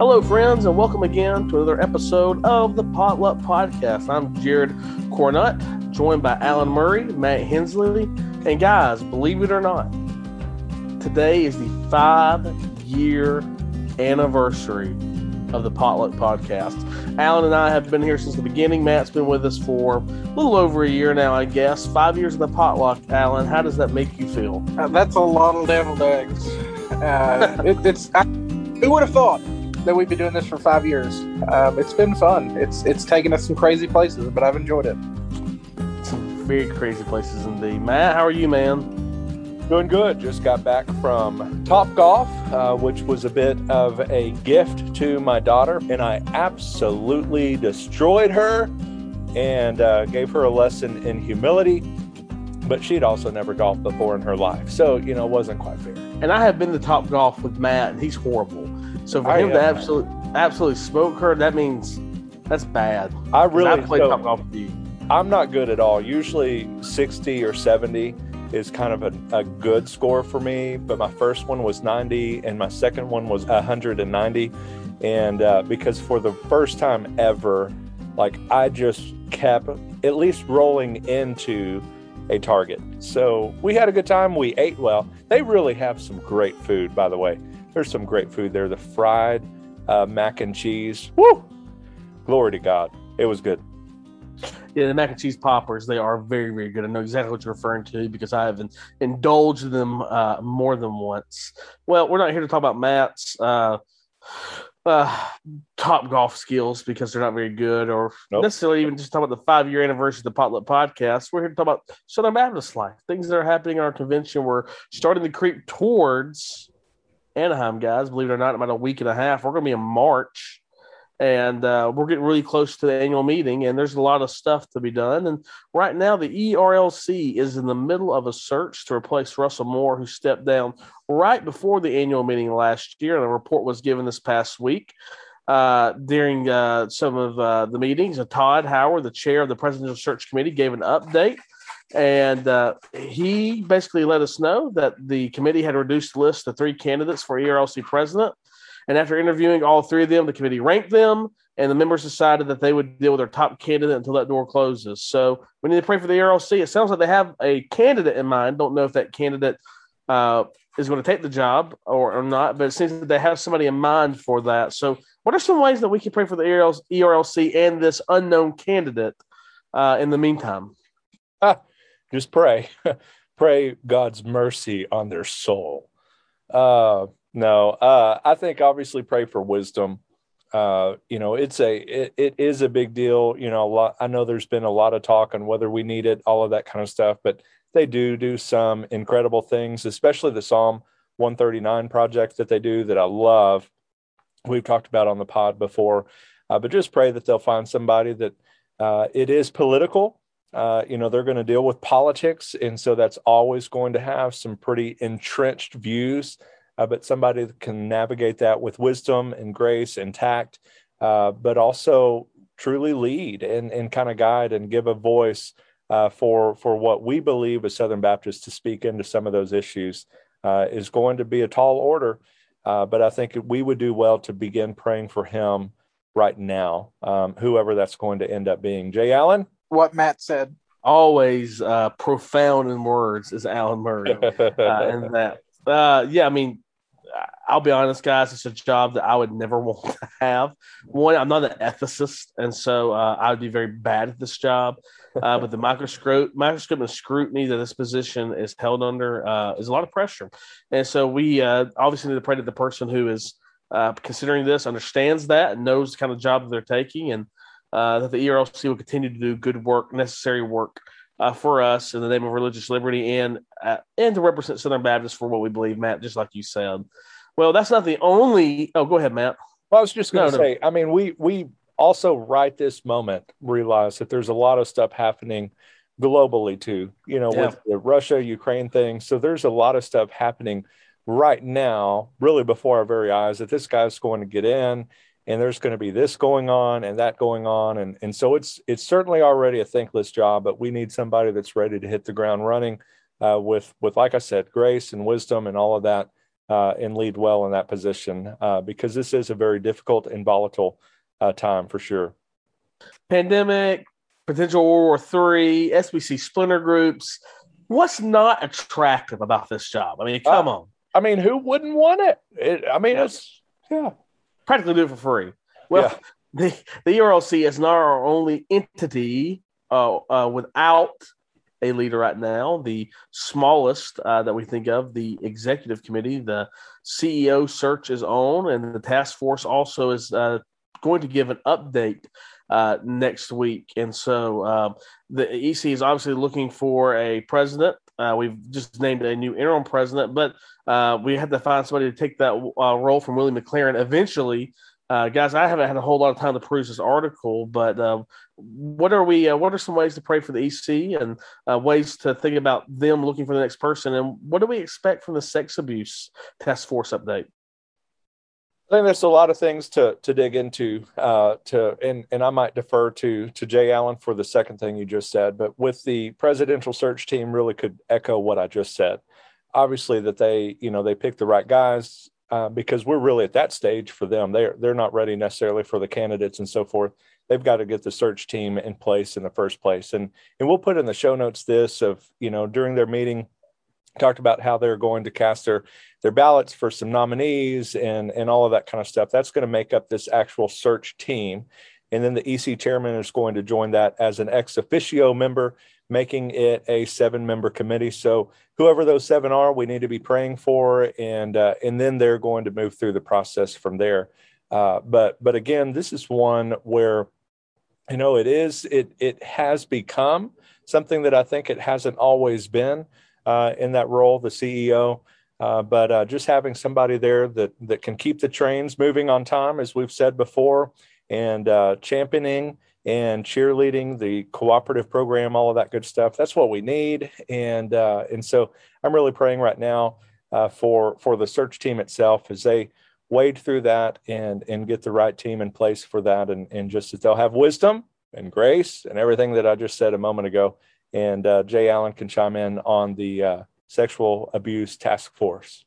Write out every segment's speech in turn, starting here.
Hello, friends, and welcome again to another episode of the Potluck Podcast. I'm Jared Cornutt, joined by Alan Murray, Matt Henslee, and guys, believe it or not, today is the five year anniversary of the Potluck Podcast. Alan and I have been here since the beginning. Matt's been with us for a little over a year now, I guess. Five years of the Potluck, Alan. How does that make you feel? Uh, that's a lot of deviled eggs. Uh, it, it's I, who would have thought that we've been doing this for five years? Um, it's been fun. It's it's taken us some crazy places, but I've enjoyed it. Some very crazy places indeed. Matt, how are you, man? Doing good. Just got back from Top Golf, uh, which was a bit of a gift to my daughter, and I absolutely destroyed her and uh, gave her a lesson in humility. But she'd also never golfed before in her life, so you know, it wasn't quite fair. And I have been to Top Golf with Matt, and he's horrible. So for I him to absolutely absolutely smoke her, that means that's bad. I really I played so- Top Golf with you. I'm not good at all. Usually 60 or 70 is kind of a, a good score for me, but my first one was 90 and my second one was 190. And uh, because for the first time ever, like I just kept at least rolling into a target. So we had a good time. We ate well. They really have some great food, by the way. There's some great food there. The fried uh, mac and cheese. Woo! Glory to God. It was good. Yeah, the mac and cheese poppers, they are very, very good. I know exactly what you're referring to because I have in- indulged them uh, more than once. Well, we're not here to talk about Matt's uh, uh, top golf skills because they're not very good or Nope. necessarily even just talk about the five year anniversary of the Potluck Podcast. We're here to talk about Southern Baptist life, things that are happening in our convention. We're starting to creep towards Anaheim, guys. Believe it or not, in about a week and a half. We're going to be in March and uh, we're getting really close to the annual meeting and there's a lot of stuff to be done. And right now the erlc is in the middle of a search to replace russell moore who stepped down right before the annual meeting last year and a report was given this past week uh, during uh, some of uh, the meetings. Todd howard the chair of the presidential search committee gave an update and uh, he basically let us know that the committee had reduced the list to three candidates for erlc president and after interviewing all three of them, the committee ranked them, and the members decided that they would deal with their top candidate until that door closes. So we need to pray for the RLC. It sounds like they have a candidate in mind. Don't know if that candidate uh, is going to take the job or, or not, but it seems that they have somebody in mind for that. So, what are some ways that we can pray for the ERLC, and this unknown candidate uh, in the meantime? just pray pray god's mercy on their soul uh no uh i think obviously pray for wisdom. Uh you know it's a it, it is a big deal. You know a lot i know there's been a lot of talk on whether we need it all of that kind of stuff but they do do some incredible things especially the psalm 139 project that they do that i love. We've talked about on the pod before uh, but just pray that they'll find somebody that uh, it is political. Uh, you know they're going to deal with politics and so that's always going to have some pretty entrenched views uh, but somebody that can navigate that with wisdom and grace and tact uh, but also truly lead and, and kind of guide and give a voice uh, for for what we believe as southern baptists to speak into some of those issues uh, is going to be a tall order uh, but i think we would do well to begin praying for him right now um, whoever that's going to end up being jay allen What Matt said. Always uh, profound in words is Alan Murray. uh, and that. Uh, yeah, I mean, I'll be honest, guys. It's a job that I would never want to have. One, I'm not an ethicist, and so uh, I would be very bad at this job. Uh, but the microscope, microscope and scrutiny that this position is held under uh, is a lot of pressure, and so we uh, obviously need to pray that the person who is uh, considering this understands that and knows the kind of job that they're taking, and uh, that the ERLC will continue to do good work, necessary work uh, for us in the name of religious liberty and uh, and to represent Southern Baptists for what we believe, Matt. Just like you said. Well, that's not the only. Oh, go ahead, Matt. Well, I was just going to No, no. say, I mean, we we also right this moment realize that there's a lot of stuff happening globally too. You know, Yeah. with the Russia Ukraine thing. So there's a lot of stuff happening right now, really before our very eyes. That this guy's going to get in, and there's going to be this going on and that going on, and and so it's it's certainly already a thankless job, but we need somebody that's ready to hit the ground running uh, with with like I said, grace and wisdom and all of that. uh, and lead well in that position uh, because this is a very difficult and volatile uh, time for sure. Pandemic, potential World War three SBC splinter groups. What's not attractive about this job? I mean, come Uh, on. I mean, who wouldn't want it? it I mean, it's yeah, Practically do it for free. Well, Yeah. the, the ERLC is not our only entity uh, uh, without a leader right now. The smallest uh, that we think of, the executive committee, the CEO search is on, and the task force also is uh, going to give an update uh, next week. And so um, the EC is obviously looking for a president. Uh, we've just named a new interim president, but uh, we had to find somebody to take that uh, role from Willie McLaurin eventually. Uh, guys, I haven't had a whole lot of time to peruse this article, but uh, what are we? Uh, what are some ways to pray for the EC and ways to think about them looking for the next person? And what do we expect from the sex abuse task force update? I think there's a lot of things to to dig into. Uh, to and and I might defer to to Jay Allen for the second thing you just said, but with the presidential search team, really could echo what I just said. Obviously, that they you know they picked the right guys uh, because we're really at that stage for them. They're they're not ready necessarily for the candidates and so forth. They've got to get the search team in place in the first place, and and we'll put in the show notes this of you know during their meeting talked about how they're going to cast their their ballots for some nominees and and all of that kind of stuff. That's going to make up this actual search team. And then the EC chairman is going to join that as an ex officio member, making it a seven member committee. So whoever those seven are, we need to be praying for, and uh, and then they're going to move through the process from there. Uh, but but again, this is one where you know it is it it has become something that I think it hasn't always been in that role, the CEO. Uh, but uh, just having somebody there that that can keep the trains moving on time, as we've said before, and uh, championing and cheerleading the cooperative program, all of that good stuff. That's what we need, and uh, and so I'm really praying right now uh, for for the search team itself as they wade through that and and get the right team in place for that, and and just that they'll have wisdom and grace and everything that I just said a moment ago and uh, Jay Allen can chime in on the uh, sexual abuse task force.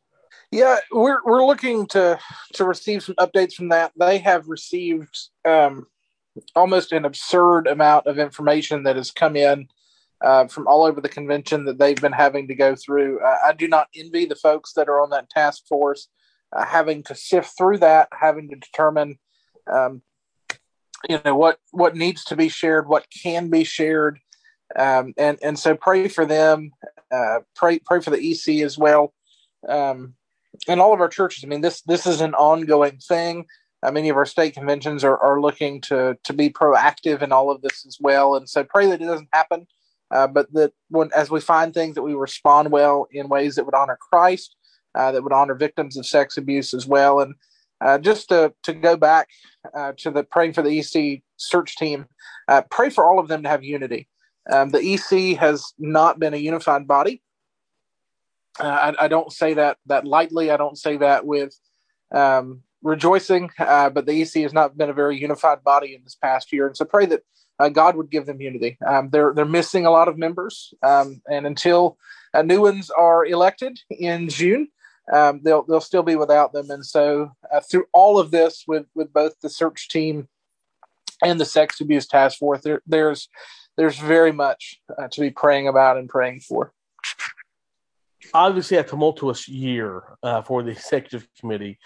Yeah, we're we're looking to to receive some updates from that. They have received um, almost an absurd amount of information that has come in uh, from all over the convention that they've been having to go through. Uh, I do not envy the folks that are on that task force, uh, having to sift through that, having to determine, um, you know, what what needs to be shared, what can be shared, um, and and so pray for them. Uh, pray pray for the EC as well. Um, and all of our churches. I mean, this this is an ongoing thing. Uh, many of our state conventions are, are looking to to be proactive in all of this as well, and so pray that it doesn't happen. Uh, but that when as we find things that we respond well in ways that would honor Christ, uh, that would honor victims of sex abuse as well, and uh, just to to go back uh, to the praying for the EC search team, uh, pray for all of them to have unity. Um, the EC has not been a unified body. Uh, I, I, don't say that that lightly. I don't say that with um, rejoicing. Uh, but the EC has not been a very unified body in this past year, and so pray that uh, God would give them unity. Um, they're they're missing a lot of members, um, and until uh, new ones are elected in June, um, they'll they'll still be without them. And so uh, through all of this, with with both the search team and the sex abuse task force, there, there's there's very much uh, to be praying about and praying for obviously a tumultuous year uh, for the executive committee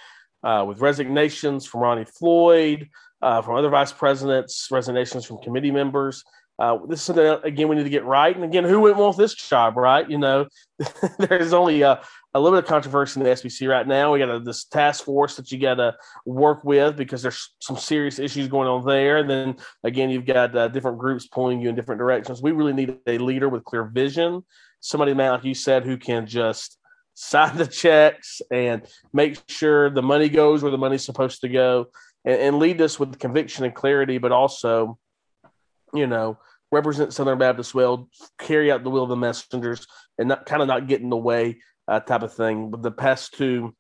uh, with resignations from Ronnie Floyd, uh, from other vice presidents, resignations from committee members. Uh, this is something, again, we need to get right. And again, who wouldn't want this job, right? You know, there's only a, a, little bit of controversy in the SBC right now. We got a, this task force that you got to work with because there's some serious issues going on there. And then again, you've got uh, different groups pulling you in different directions. We really need a leader with clear vision somebody, man, like you said, who can just sign the checks and make sure the money goes where the money's supposed to go and, and lead us with conviction and clarity, but also, you know, represent Southern Baptist well, carry out the will of the messengers, and not kind of not get in the way uh, type of thing. But the past two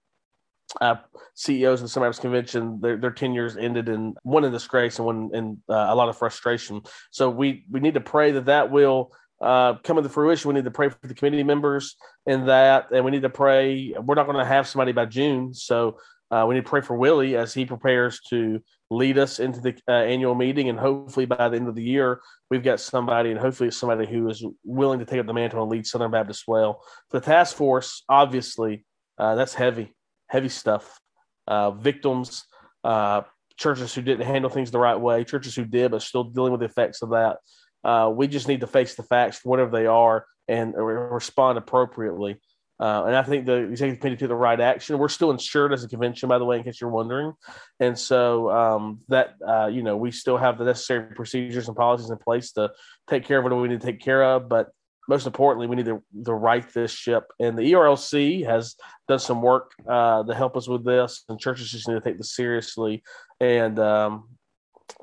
uh, CEOs the Southern Baptist Convention, their, their tenures ended in one in disgrace and one in uh, a lot of frustration. So we we need to pray that that will uh, coming to fruition, we need to pray for the committee members in that, and we need to pray. We're not going to have somebody by June, so uh, we need to pray for Willie as he prepares to lead us into the uh, annual meeting, and hopefully by the end of the year, we've got somebody, and hopefully it's somebody who is willing to take up the mantle and lead Southern Baptist well. For the task force, obviously, uh, that's heavy, heavy stuff. Uh, victims, uh, churches who didn't handle things the right way, churches who did but still dealing with the effects of that. Uh, we just need to face the facts, whatever they are, and respond appropriately. Uh, and I think the executive committee took the right action. We're still insured as a convention, by the way, in case you're wondering. And so um, that uh, you know we still have the necessary procedures and policies in place to take care of what we need to take care of. But most importantly, we need to, to right this ship. And the ERLC has done some work uh, to help us with this, and churches just need to take this seriously. And um,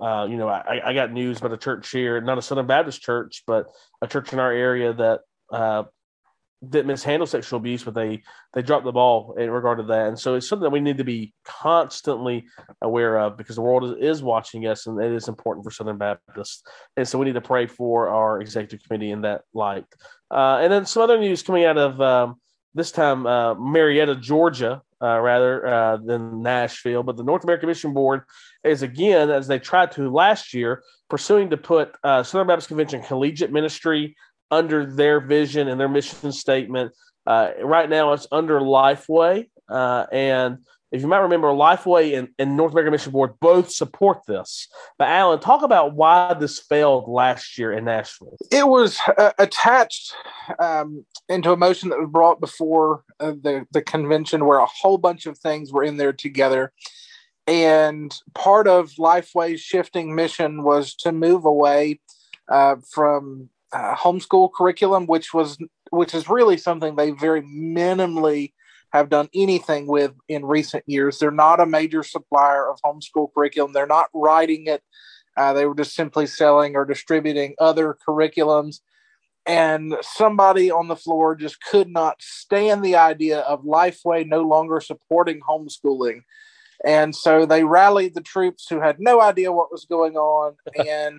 uh, you know, I, I, got news about a church here, not a Southern Baptist church, but a church in our area that uh, that mishandle sexual abuse, but they they dropped the ball in regard to that, and so it's something that we need to be constantly aware of because the world is, is watching us, and it is important for Southern Baptists, and so we need to pray for our executive committee in that light. Uh, and then some other news coming out of um, this time uh, Marietta, Georgia, uh, rather uh, than Nashville, but the North American Mission Board is again, as they tried to last year, pursuing to put uh, Southern Baptist Convention collegiate ministry under their vision and their mission statement. Uh, right now, it's under Lifeway. Uh, and if you might remember, Lifeway and, and, North American Mission Board both support this. But Alan, talk about why this failed last year in Nashville. It was uh, attached um, into a motion that was brought before uh, the the convention, where a whole bunch of things were in there together. And part of Lifeway's shifting mission was to move away uh, from uh, homeschool curriculum, which was which is really something they very minimally have done anything with in recent years. They're not a major supplier of homeschool curriculum. They're not writing it. Uh, they were just simply selling or distributing other curriculums. And somebody on the floor just could not stand the idea of Lifeway no longer supporting homeschooling. And so they rallied the troops who had no idea what was going on and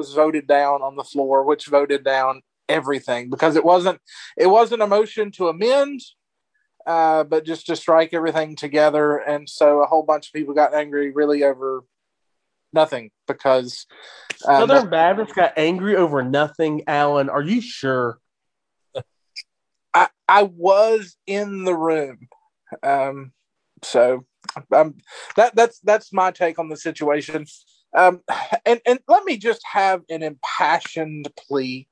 was voted down on the floor, which voted down everything because it wasn't it wasn't a motion to amend, uh, but just to strike everything together. And so a whole bunch of people got angry really over nothing because uh, Southern Baptists got angry over nothing. Alan, are you sure? I I was in the room, um, so um, that that's that's my take on the situation. Um, and, and let me just have an impassioned plea.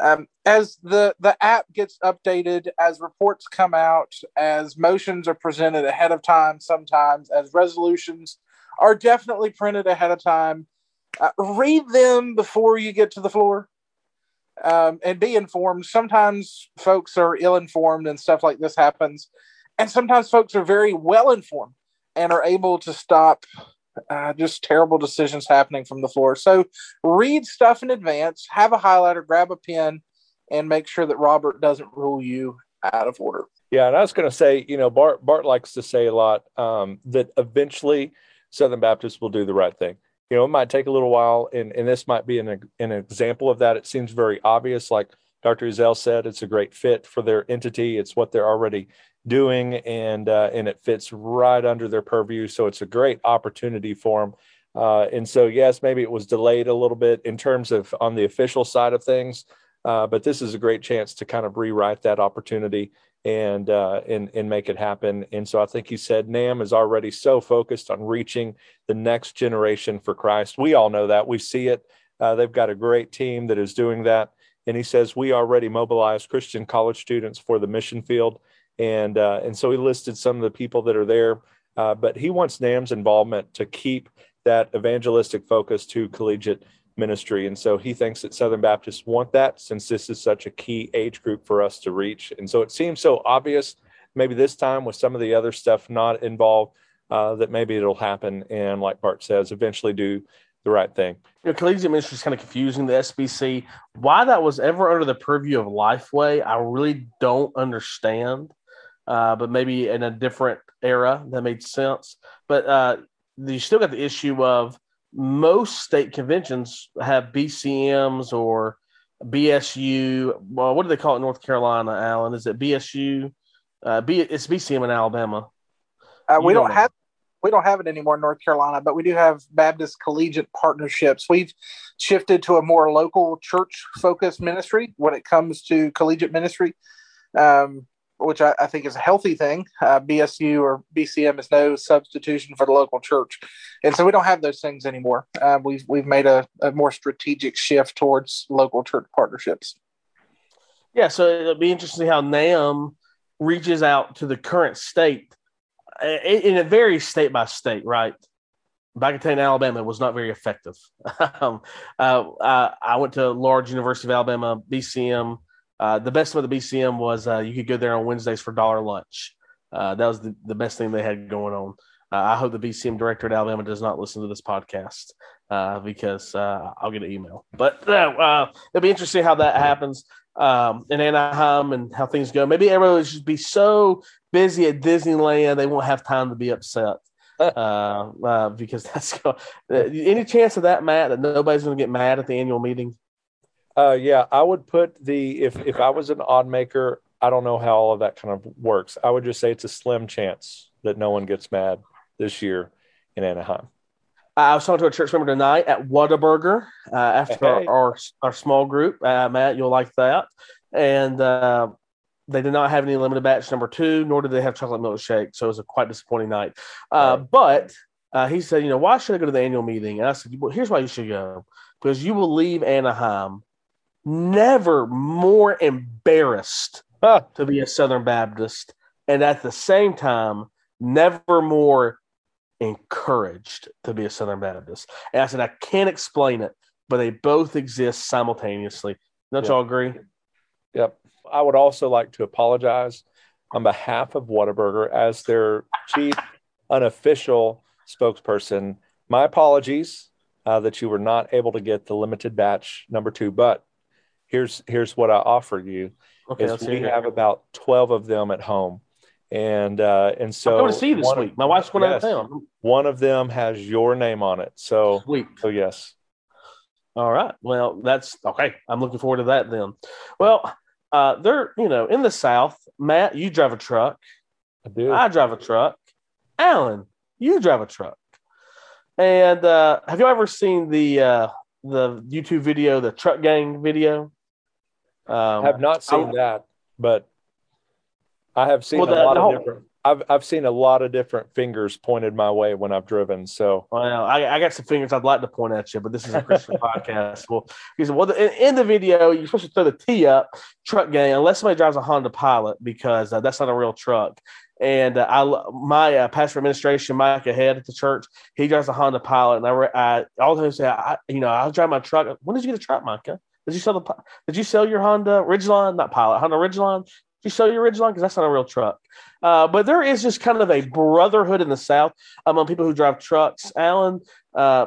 Um, as the, the app gets updated, as reports come out, as motions are presented ahead of time, sometimes as resolutions are definitely printed ahead of time, uh, read them before you get to the floor um, and be informed. Sometimes folks are ill informed and stuff like this happens. And sometimes folks are very well informed and are able to stop uh, just terrible decisions happening from the floor. So read stuff in advance, have a highlighter, grab a pen, and make sure that Robert doesn't rule you out of order. Yeah, and I was going to say, you know, Bart Bart likes to say a lot um, that eventually Southern Baptists will do the right thing. You know, it might take a little while, and and this might be an an example of that. It seems very obvious, like Dr. Ezell said, it's a great fit for their entity. It's what they're already doing, and uh, and it fits right under their purview. So it's a great opportunity for them. Uh, and so, yes, maybe it was delayed a little bit in terms of on the official side of things, uh, but this is a great chance to kind of rewrite that opportunity and uh, and and make it happen. And so, I think you said NAMB is already so focused on reaching the next generation for Christ. We all know that. We see it. Uh, they've got a great team that is doing that. And he says we already mobilized Christian college students for the mission field and uh, and so he listed some of the people that are there. Uh, but he wants NAMB's involvement to keep that evangelistic focus to collegiate ministry, and so he thinks that Southern Baptists want that since this is such a key age group for us to reach. And so it seems so obvious. Maybe this time with some of the other stuff not involved, uh, that maybe it'll happen. And like Bart says, eventually do the right thing. You know, collegiate ministry is kind of confusing the SBC. Why that was ever under the purview of Lifeway, I really don't understand uh, but maybe in a different era that made sense. But uh, you still got the issue of most state conventions have BCMs or BSU. Well, what do they call it in North Carolina, Alan? Is it BSU? Uh, B, it's BCM in Alabama. Uh, we don't have we don't have it anymore in North Carolina, but we do have Baptist collegiate partnerships. We've shifted to a more local church focused ministry when it comes to collegiate ministry, um, which I, I think is a healthy thing. Uh, BSU or BCM is no substitution for the local church, and so we don't have those things anymore. Uh, we've we've made a, a more strategic shift towards local church partnerships. Yeah, so it'll be interesting how NAMB reaches out to the current state. And it varies state by state, right? Bagatane, Alabama was not very effective. um, uh, I, I went to a large University of Alabama, BCM. Uh, the best of the BCM was uh, you could go there on Wednesdays for dollar lunch. Uh, that was the, the best thing they had going on. Uh, I hope the BCM director at Alabama does not listen to this podcast uh, because uh, I'll get an email. But uh, it'll be interesting how that happens um, in Anaheim and how things go. Maybe everyone will just be so busy at Disneyland they won't have time to be upset. Uh, uh, because that's uh, any chance of that, Matt, that nobody's going to get mad at the annual meeting. Uh, yeah, I would put the if if I was an odd maker, I don't know how all of that kind of works. I would just say it's a slim chance that no one gets mad this year in Anaheim. I was talking to a church member tonight at Whataburger uh, after Hey. our, our our small group. Uh, Matt, you'll like that. And uh, they did not have any limited batch number two, nor did they have chocolate milkshake. So it was a quite disappointing night. Uh, Right. But uh, he said, you know, why should I go to the annual meeting? And I said, well, here's why you should go because you will leave Anaheim never more embarrassed Ah, to be a Southern Baptist, and at the same time, never more encouraged to be a Southern Baptist. And I said, I can't explain it, but they both exist simultaneously. Don't Yeah. y'all agree? Yep. I would also like to apologize on behalf of Whataburger as their chief unofficial spokesperson. My apologies uh, that you were not able to get the limited batch number two, but here's here's what I offer you Okay, is we it. have about 12 of them at home. And uh, and so I'm going to see you this one of- week. My wife's going yes, out of town. One of them has your name on it. So Week. so yes. All right. Well, that's okay. I'm looking forward to that then. Well, uh, they're you know in the South. Matt, you drive a truck. I do. I drive a truck. Alan, you drive a truck. And uh, have you ever seen the uh, the YouTube video, the truck gang video? Um, I have not seen I- that, but I have seen Well, a the- lot the of whole- different. I've I've seen a lot of different fingers pointed my way when I've driven. So Well, I, I got some fingers I'd like to point at you, but this is a Christian podcast. Well, he said, well, the, in, in the video, you're supposed to throw the T up, truck gang, unless somebody drives a Honda Pilot, because uh, that's not a real truck. And uh, I, my uh, pastor administration, Mike ahead at the church, he drives a Honda Pilot, and I, I all the time say, I, you know, I'll drive my truck. When did you get a truck, Micah? Did you sell the? Did you sell your Honda Ridgeline? Not Pilot, Honda Ridgeline. Did you sell your Ridgeline? Because that's not a real truck. Uh, but there is just kind of a brotherhood in the South among people who drive trucks. Alan, uh,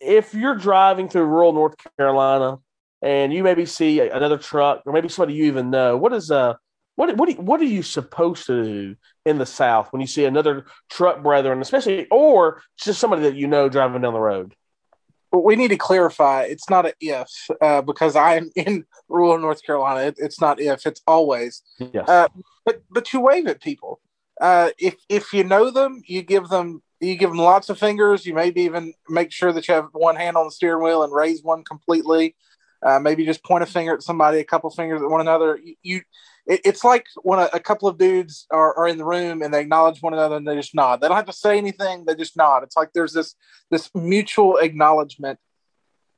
if you're driving through rural North Carolina and you maybe see another truck or maybe somebody you even know, what is uh what what do, what are you supposed to do in the South when you see another truck brethren, especially or just somebody that you know driving down the road? But we need to clarify it's not an if uh, because I'm in rural North Carolina. It, it's not if, it's always. Yes. Uh, but but you wave at people. Uh, if if you know them, you give them you give them lots of fingers. You maybe even make sure that you have one hand on the steering wheel and raise one completely. Uh, maybe just point a finger at somebody, a couple fingers at one another. You, you it, it's like when a, a couple of dudes are, are in the room and they acknowledge one another and they just nod. They don't have to say anything. They just nod. It's like there's this this mutual acknowledgement,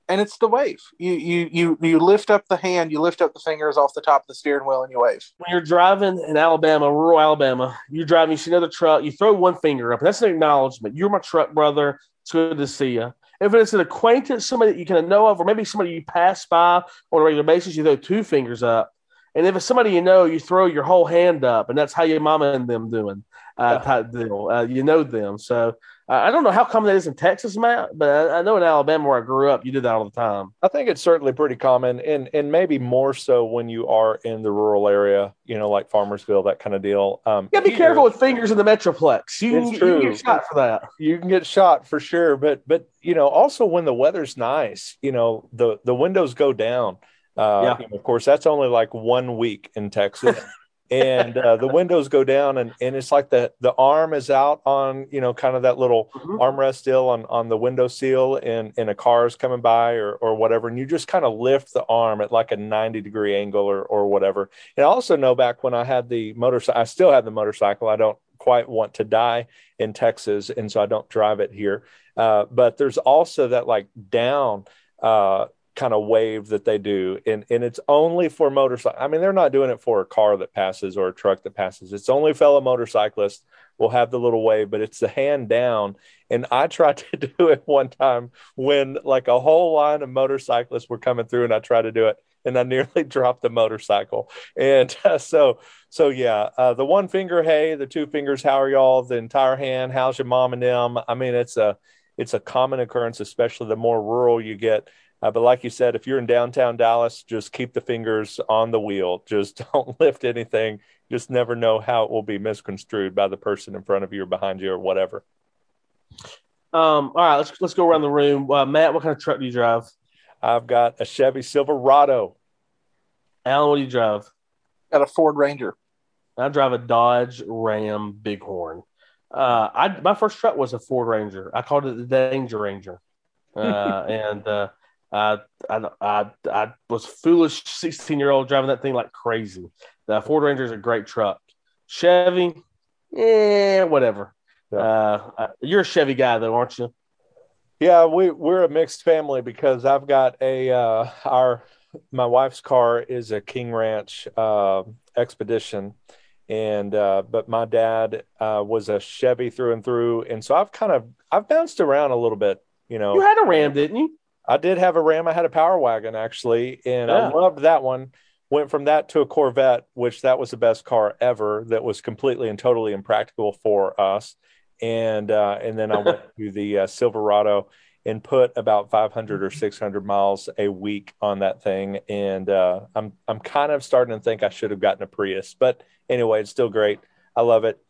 and it's the wave. You you you you lift up the hand, you lift up the fingers off the top of the steering wheel, and you wave. when you're driving in Alabama, rural Alabama, you're driving, you see another truck, you throw one finger up, that's an acknowledgement. You're my truck brother. It's good to see you. If it's an acquaintance, somebody that you kind of know of, or maybe somebody you pass by on a regular basis, you throw two fingers up. And if it's somebody you know, you throw your whole hand up, and that's how your mama and them doing uh, Yeah. type deal. Uh, you know them, so uh, I don't know how common that is in Texas, Matt, but I, I know in Alabama where I grew up, you did that all the time. I think it's certainly pretty common, and and maybe more so when you are in the rural area, you know, like Farmersville, that kind of deal. Um, gotta be here, careful with fingers in the metroplex. You, It's you true. can get shot for that. you can get shot for sure but but you know also when the weather's nice you know the the windows go down Uh, Yeah. of course, that's only like one week in Texas. and uh, the windows go down and, and it's like the the arm is out on you know kind of that little Mhm. armrest still on on the window seal and and a car is coming by or or whatever and you just kind of lift the arm at like a 90 degree angle or or whatever and i also know back when i had the motorcycle i still have the motorcycle i don't quite want to die in texas and so i don't drive it here uh, but there's also that like down uh, kind of wave that they do and and it's only for motorcycle i mean they're not doing it for a car that passes or a truck that passes. It's only fellow motorcyclists will have the little wave but it's the hand down. And i tried to do it one time when like a whole line of motorcyclists were coming through and i tried to do it and i nearly dropped the motorcycle. And uh, so so yeah uh, the one finger hey the two fingers how are y'all? The entire hand how's your mom and them? I mean it's a it's a common occurrence especially the more rural you get uh, but like you said, if you're in downtown Dallas, just keep the fingers on the wheel. Just don't lift anything. Just never know how it will be misconstrued by the person in front of you or behind you or whatever. Um, all right, let's let's go around the room. Uh, Matt, what kind of truck do you drive? I've got a Chevy Silverado. Alan, what do you drive? Got a Ford Ranger. I drive a Dodge Ram Bighorn. Uh, I my first truck was a Ford Ranger. I called it the Danger Ranger, uh, and uh, I, I I I was foolish sixteen year old driving that thing like crazy. The Ford Ranger is a great truck. Chevy, yeah, whatever. Yeah. Uh, uh, you're a Chevy guy though, aren't you? Yeah, we we're a mixed family because I've got a uh, our my wife's car is a King Ranch uh, Expedition, and uh, but my dad uh, was a Chevy through and through, and so I've kind of I've bounced around a little bit. You know, You had a Ram, didn't you? I did have a Ram. I had a Power Wagon actually, and I loved that one. Went from that to a Corvette, which that was the best car ever. That was completely and totally impractical for us. And uh, and then I went to the uh, Silverado and put about 500 or 600 miles a week on that thing. And uh, I'm I'm kind of starting to think I should have gotten a Prius, but anyway, it's still great. I love it.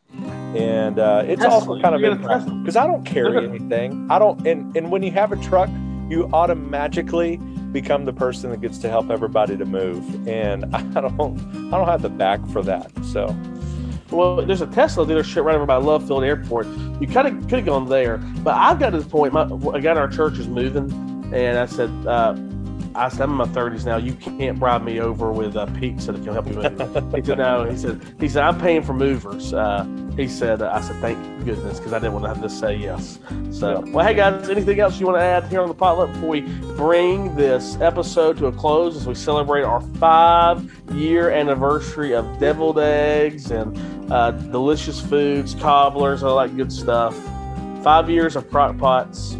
And uh, it's Tesla. also kind of You get a Tesla. because I don't carry anything. I don't, and and when you have a truck, you automatically become the person that gets to help everybody to move. And I don't, I don't have the back for that. So Well, there's a Tesla dealership right over by Love Field Airport. You kind of could have gone there, but I've got to the point. My a our church is moving, and I said, uh, I said, I'm in my 30s now. You can't bribe me over with uh, pizza that can help you move. he said, No. He said, He said, I'm paying for movers. Uh, he said, I said, Thank goodness, because I didn't want to have to say yes. So, well, hey guys, anything else you want to add here on the potluck before we bring this episode to a close as we celebrate our five-year anniversary of deviled eggs and uh, delicious foods, cobblers, all that good stuff. Five years of crock pots.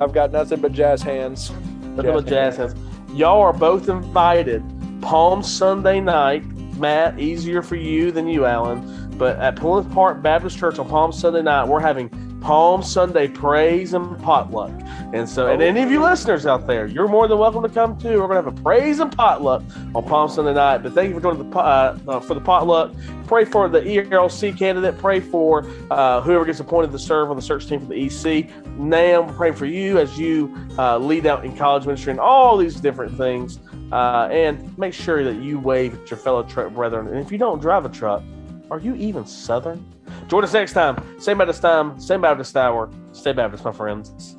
I've got nothing but jazz hands. Nothing but jazz hands. Y'all are both invited. Palm Sunday night. Matt, easier for you than you, Alan. But at Plymouth Park Baptist Church on Palm Sunday night, we're having Palm Sunday praise and potluck. And so, and any of you listeners out there, you're more than welcome to come too. We're going to have a praise and potluck on Palm Sunday night. But thank you for joining the uh, uh, for the potluck. Pray for the ERLC candidate. Pray for uh, whoever gets appointed to serve on the search team for the EC. NAMB, we're praying for you as you uh, lead out in college ministry and all these different things. Uh, and make sure that you wave at your fellow truck brethren. And if you don't drive a truck, are you even Southern? Join us next time. Same Baptist time, same Baptist hour. Stay Baptist, my friends.